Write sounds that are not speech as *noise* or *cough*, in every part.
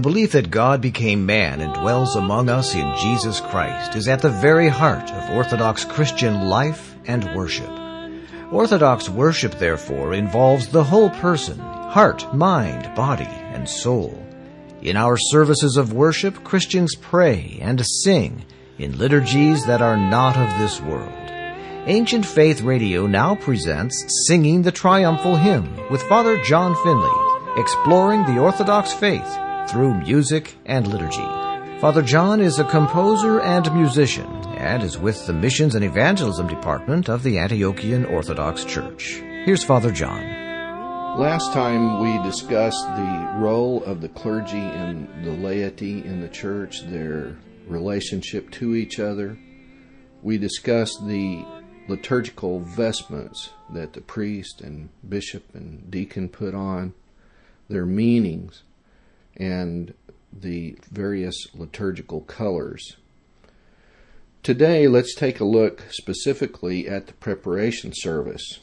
The belief that God became man and dwells among us in Jesus Christ is at the very heart of Orthodox Christian life and worship. Orthodox worship, therefore, involves the whole person, heart, mind, body, and soul. In our services of worship, Christians pray and sing in liturgies that are not of this world. Ancient Faith Radio now presents Singing the Triumphal Hymn with Father John Finley, exploring the Orthodox faith through music and liturgy. Father John is a composer and musician and is with the Missions and Evangelism Department of the Antiochian Orthodox Church. Here's Father John. Last time we discussed the role of the clergy and the laity in the church, their relationship to each other. We discussed the liturgical vestments that the priest and bishop and deacon put on, their meanings, and the various liturgical colors. Today, let's take a look specifically at the preparation service.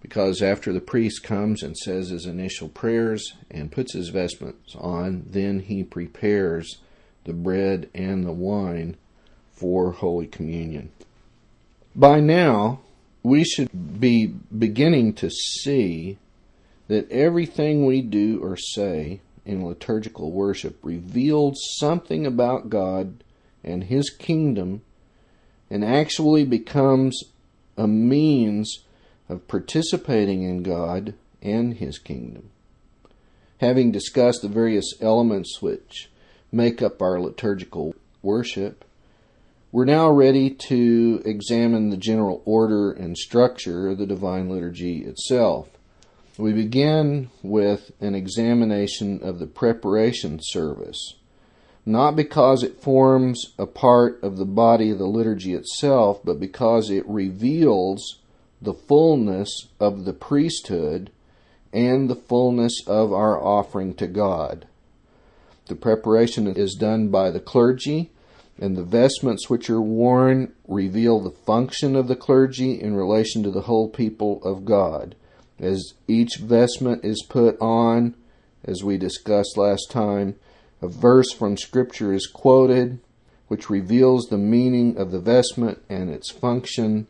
Because after the priest comes and says his initial prayers and puts his vestments on, then he prepares the bread and the wine for Holy Communion. By now, we should be beginning to see that everything we do or say in liturgical worship reveals something about God and His kingdom and actually becomes a means of participating in God and His kingdom. Having discussed the various elements which make up our liturgical worship, we're now ready to examine the general order and structure of the Divine Liturgy itself. We begin with an examination of the preparation service, not because it forms a part of the body of the liturgy itself, but because it reveals the fullness of the priesthood and the fullness of our offering to God. The preparation is done by the clergy, and the vestments which are worn reveal the function of the clergy in relation to the whole people of God. As each vestment is put on, as we discussed last time, a verse from Scripture is quoted, which reveals the meaning of the vestment and its function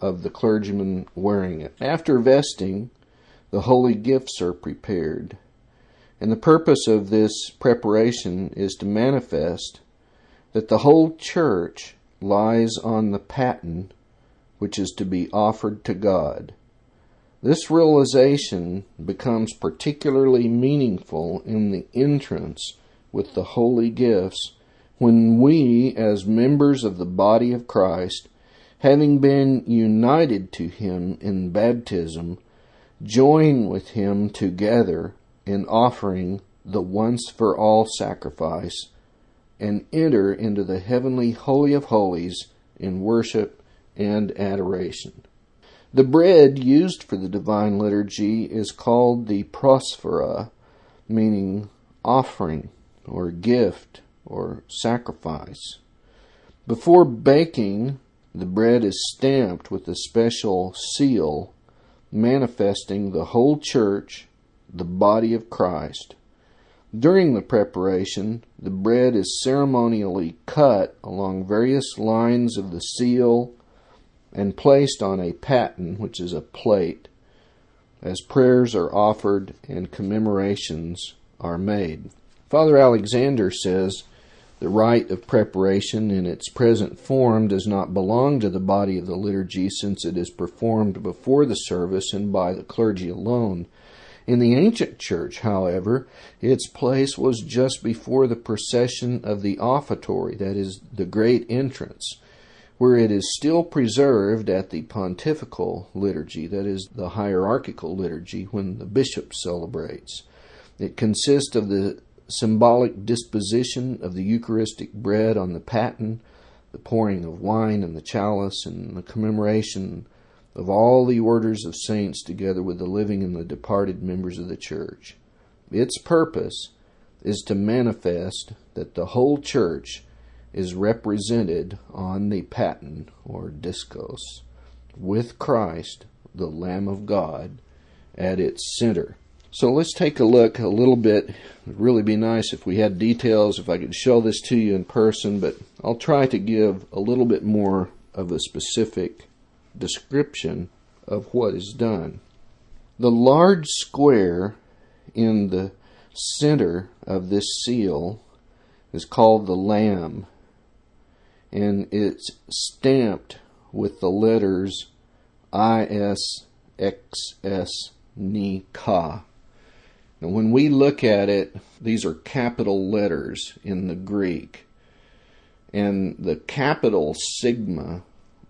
of the clergyman wearing it. After vesting, the holy gifts are prepared. And the purpose of this preparation is to manifest that the whole church lies on the paten which is to be offered to God. This realization becomes particularly meaningful in the entrance with the holy gifts when we, as members of the body of Christ, having been united to Him in baptism, join with Him together in offering the once for all sacrifice and enter into the heavenly Holy of Holies in worship and adoration. The bread used for the divine liturgy is called the prosphora, meaning offering or gift or sacrifice. Before baking, the bread is stamped with a special seal manifesting the whole church, the body of Christ. During the preparation, the bread is ceremonially cut along various lines of the seal and placed on a paten, which is a plate, as prayers are offered and commemorations are made. Father Alexander says the rite of preparation in its present form does not belong to the body of the liturgy since it is performed before the service and by the clergy alone. In the ancient church, however, its place was just before the procession of the offertory, that is, the great entrance where it is still preserved at the pontifical liturgy, that is, the hierarchical liturgy, when the bishop celebrates. It consists of the symbolic disposition of the Eucharistic bread on the paten, the pouring of wine in the chalice, and the commemoration of all the orders of saints together with the living and the departed members of the church. Its purpose is to manifest that the whole church is represented on the paten or diskos with Christ, the Lamb of God, at its center. So let's take a look a little bit. It'd really be nice if we had details, if I could show this to you in person, but I'll try to give a little bit more of a specific description of what is done. The large square in the center of this seal is called the lamb, and it's stamped with the letters ISXS Now, when we look at it, these are capital letters in the Greek. And the capital sigma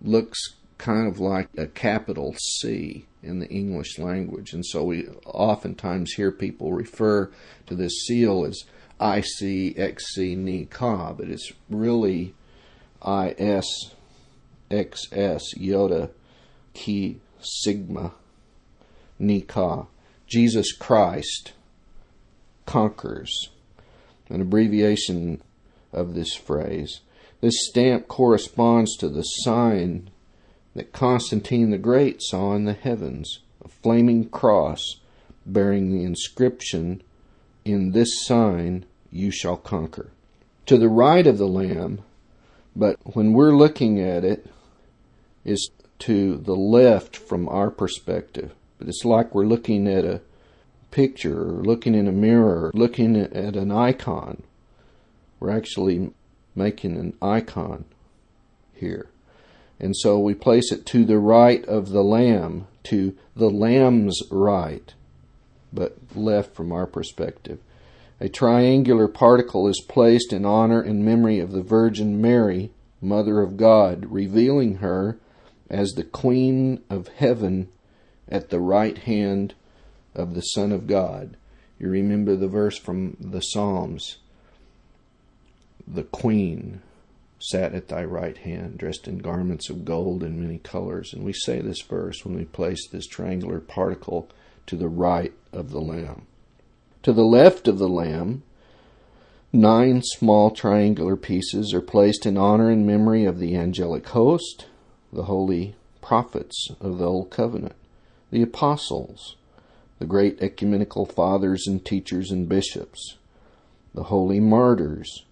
looks kind of like a capital C in the English language. And so we oftentimes hear people refer to this seal as ICXC but it's really ISXS Iota Chi Sigma Nika. Jesus Christ conquers. An abbreviation of this phrase. This stamp corresponds to the sign that Constantine the Great saw in the heavens a flaming cross bearing the inscription, In this sign you shall conquer. To the right of the Lamb, but when we're looking at it, it, is to the left from our perspective. But it's like we're looking at a picture or looking in a mirror, or looking at an icon. We're actually making an icon here. And so we place it to the right of the Lamb, to the Lamb's right, but left from our perspective. A triangular particle is placed in honor and memory of the Virgin Mary, Mother of God, revealing her as the Queen of Heaven at the right hand of the Son of God. You remember the verse from the Psalms The Queen sat at thy right hand, dressed in garments of gold and many colors. And we say this verse when we place this triangular particle to the right of the Lamb. To the left of the Lamb, nine small triangular pieces are placed in honor and memory of the angelic host, the holy prophets of the Old Covenant, the apostles, the great ecumenical fathers and teachers and bishops, the holy martyrs,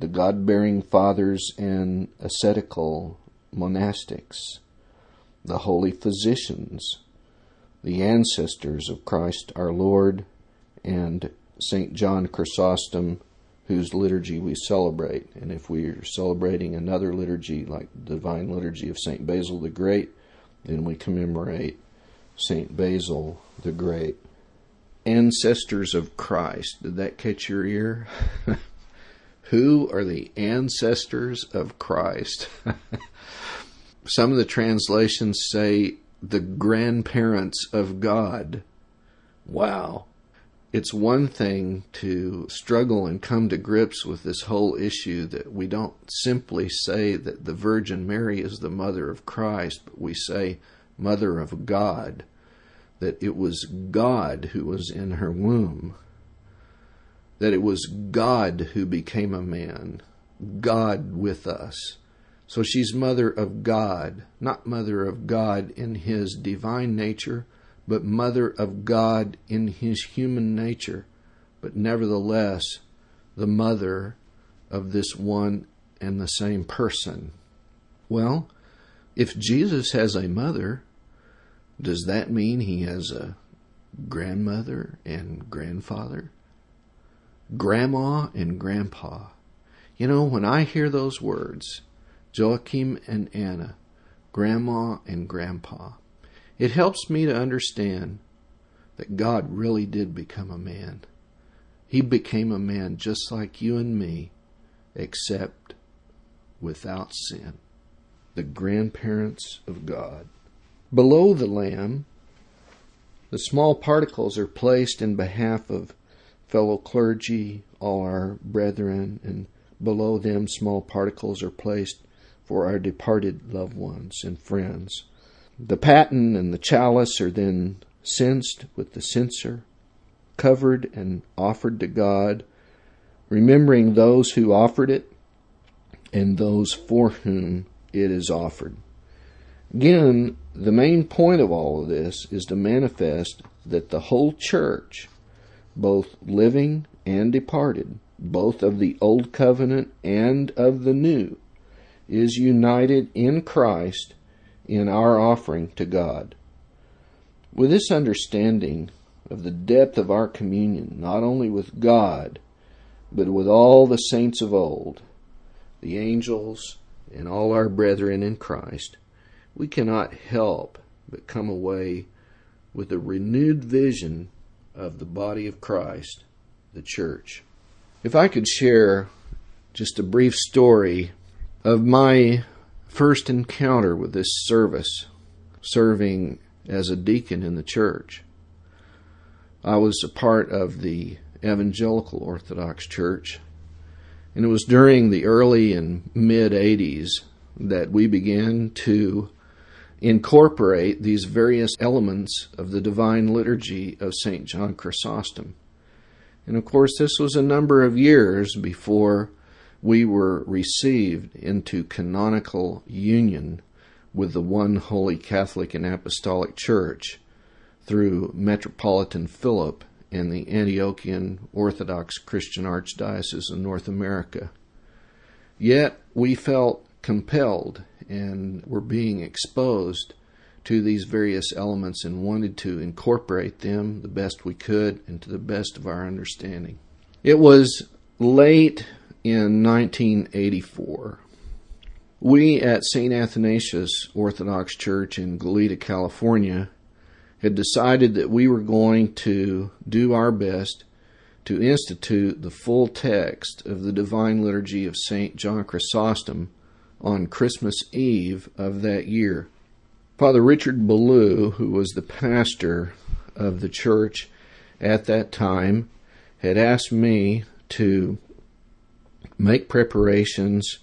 the God bearing fathers and ascetical monastics, the holy physicians, the ancestors of Christ our Lord, and St. John Chrysostom, whose liturgy we celebrate. And if we are celebrating another liturgy like the Divine Liturgy of St. Basil the Great, then we commemorate St. Basil the Great. Ancestors of Christ. Did that catch your ear? *laughs* Who are the ancestors of Christ? *laughs* Some of the translations say the grandparents of God. Wow. It's one thing to struggle and come to grips with this whole issue that we don't simply say that the Virgin Mary is the mother of Christ, but we say mother of God, that it was God who was in her womb that it was God who became a man, God with us. So she's mother of God, not mother of God in his divine nature, but mother of God in his human nature, but nevertheless the mother of this one and the same person. Well, if Jesus has a mother, does that mean he has a grandmother and grandfather? grandma and grandpa. You know, when I hear those words, Joachim and Anna, grandma and grandpa, it helps me to understand that God really did become a man. He became a man just like you and me, except without sin. The grandparents of God. Below the Lamb, the small particles are placed in behalf of fellow clergy, all our brethren, and below them small particles are placed for our departed loved ones and friends. The paten and the chalice are then censed with the censer, covered and offered to God, remembering those who offered it and those for whom it is offered. Again, the main point of all of this is to manifest that the whole church both living and departed, both of the old covenant and of the new, is united in Christ in our offering to God. With this understanding of the depth of our communion, not only with God, but with all the saints of old, the angels, and all our brethren in Christ, we cannot help but come away with a renewed vision of the body of Christ, the church. If I could share just a brief story of my first encounter with this service, serving as a deacon in the church. I was a part of the Evangelical Orthodox Church, and it was during the early and mid 80s that we began to incorporate these various elements of the divine liturgy of St. John Chrysostom. And of course, this was a number of years before we were received into canonical union with the one holy Catholic and Apostolic Church through Metropolitan Philip and the Antiochian Orthodox Christian Archdiocese of North America. Yet we felt compelled and were being exposed to these various elements and wanted to incorporate them the best we could and to the best of our understanding. It was late in 1984. We at St. Athanasius Orthodox Church in Goleta, California, had decided that we were going to do our best to institute the full text of the Divine Liturgy of St. John Chrysostom on Christmas Eve of that year. Father Richard Ballew, who was the pastor of the church at that time, had asked me to make preparations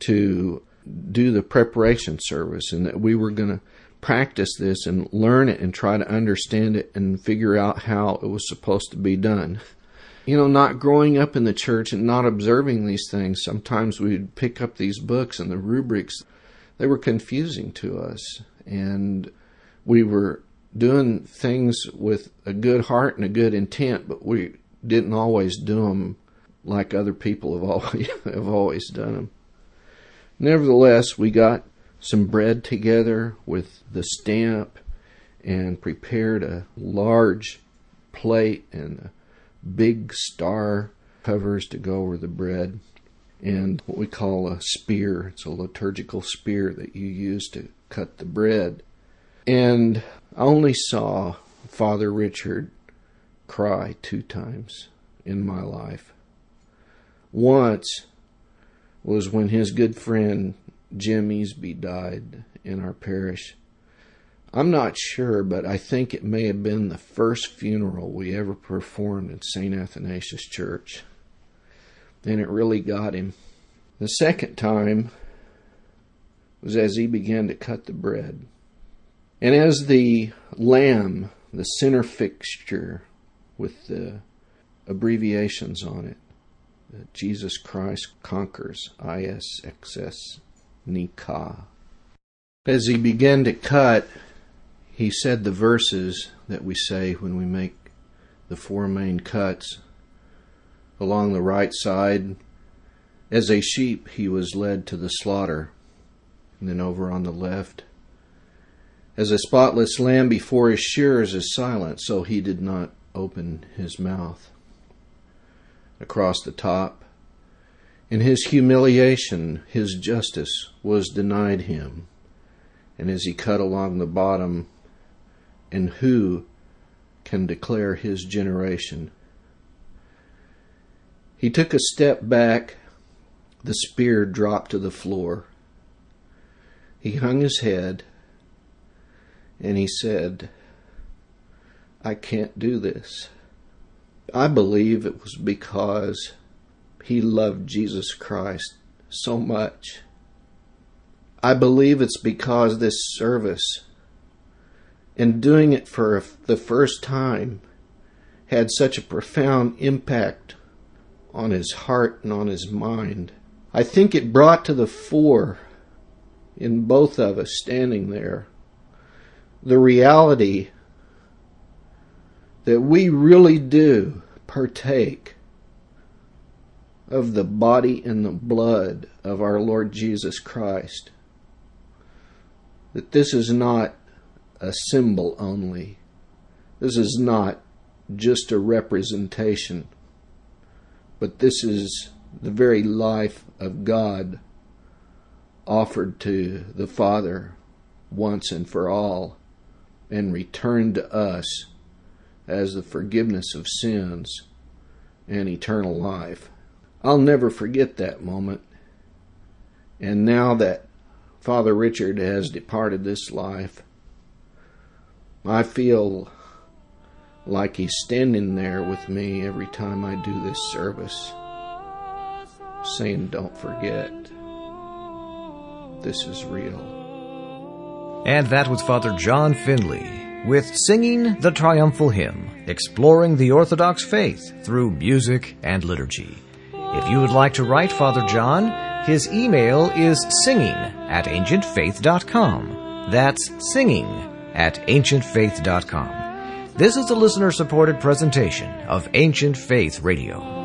to do the preparation service and that we were going to practice this and learn it and try to understand it and figure out how it was supposed to be done. You know, not growing up in the church and not observing these things, sometimes we'd pick up these books and the rubrics, they were confusing to us. And we were doing things with a good heart and a good intent, but we didn't always do them like other people have always *laughs* have always done them. Nevertheless, we got some bread together with the stamp and prepared a large plate and big star covers to go over the bread and what we call a spear. It's a liturgical spear that you use to cut the bread. And I only saw Father Richard cry two times in my life. Once was when his good friend Jim Easby died in our parish. I'm not sure, but I think it may have been the first funeral we ever performed in St. Athanasius Church. And it really got him. The second time was as he began to cut the bread. And as the lamb, the center fixture with the abbreviations on it, Jesus Christ conquers ISXS Nika. As he began to cut, he said the verses that we say when we make the four main cuts. Along the right side, as a sheep he was led to the slaughter. And then over on the left, as a spotless lamb before his shearers is silent, so he did not open his mouth across the top. In his humiliation, his justice was denied him. And as he cut along the bottom, and who can declare his generation? He took a step back, the spear dropped to the floor. He hung his head, and he said, I can't do this. I believe it was because he loved Jesus Christ so much. I believe it's because this service and doing it for the first time had such a profound impact on his heart and on his mind. I think it brought to the fore in both of us standing there the reality that we really do partake of the body and the blood of our Lord Jesus Christ. That this is not a symbol only. This is not just a representation, but this is the very life of God offered to the Father once and for all and returned to us as the forgiveness of sins and eternal life. I'll never forget that moment. And now that Father Richard has departed this life, I feel like he's standing there with me every time I do this service, saying, Don't forget, this is real. And that was Father John Finley with Singing the Triumphal Hymn, exploring the Orthodox faith through music and liturgy. If you would like to write Father John, his email is singing at ancientfaith.com. That's singing at ancientfaith.com. This is a listener supported presentation of Ancient Faith Radio.